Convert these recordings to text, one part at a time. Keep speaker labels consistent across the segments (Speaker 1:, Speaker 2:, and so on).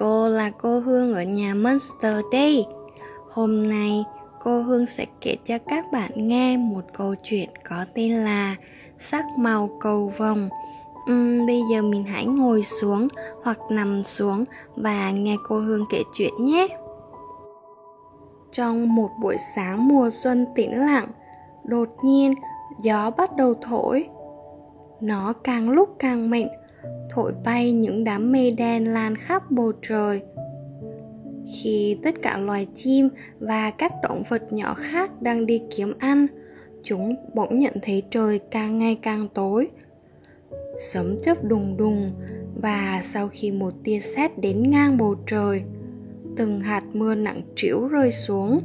Speaker 1: cô là cô Hương ở nhà Monster đây. Hôm nay cô Hương sẽ kể cho các bạn nghe một câu chuyện có tên là Sắc màu cầu vồng. Uhm, bây giờ mình hãy ngồi xuống hoặc nằm xuống và nghe cô Hương kể chuyện nhé. Trong một buổi sáng mùa xuân tĩnh lặng, đột nhiên gió bắt đầu thổi. Nó càng lúc càng mạnh thổi bay những đám mây đen lan khắp bầu trời. Khi tất cả loài chim và các động vật nhỏ khác đang đi kiếm ăn, chúng bỗng nhận thấy trời càng ngày càng tối. Sấm chớp đùng đùng và sau khi một tia sét đến ngang bầu trời, từng hạt mưa nặng trĩu rơi xuống.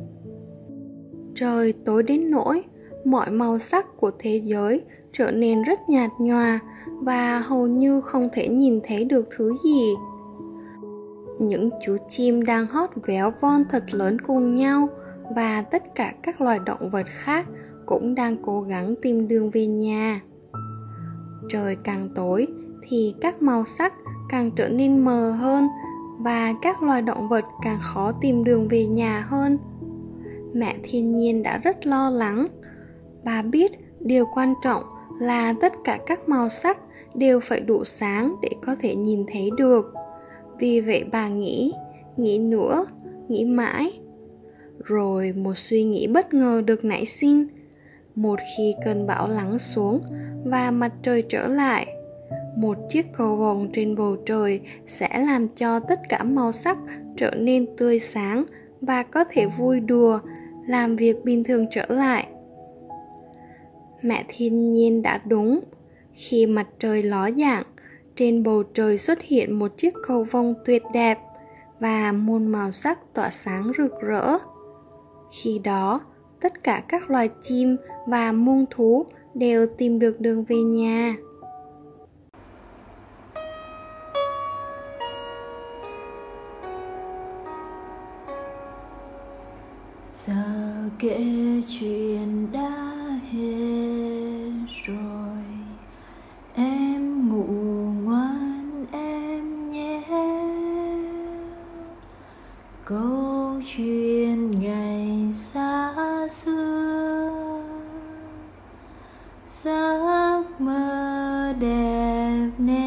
Speaker 1: Trời tối đến nỗi mọi màu sắc của thế giới trở nên rất nhạt nhòa và hầu như không thể nhìn thấy được thứ gì. Những chú chim đang hót véo von thật lớn cùng nhau và tất cả các loài động vật khác cũng đang cố gắng tìm đường về nhà. Trời càng tối thì các màu sắc càng trở nên mờ hơn và các loài động vật càng khó tìm đường về nhà hơn. Mẹ thiên nhiên đã rất lo lắng bà biết điều quan trọng là tất cả các màu sắc đều phải đủ sáng để có thể nhìn thấy được. Vì vậy bà nghĩ nghĩ nữa, nghĩ mãi. Rồi một suy nghĩ bất ngờ được nảy sinh. Một khi cơn bão lắng xuống và mặt trời trở lại, một chiếc cầu vồng trên bầu trời sẽ làm cho tất cả màu sắc trở nên tươi sáng và có thể vui đùa, làm việc bình thường trở lại mẹ thiên nhiên đã đúng. Khi mặt trời ló dạng, trên bầu trời xuất hiện một chiếc cầu vồng tuyệt đẹp và muôn màu sắc tỏa sáng rực rỡ. Khi đó, tất cả các loài chim và muông thú đều tìm được đường về nhà.
Speaker 2: Giờ kể chuyện đã câu chuyện ngày xa xưa. Giấc mơ đẹp nên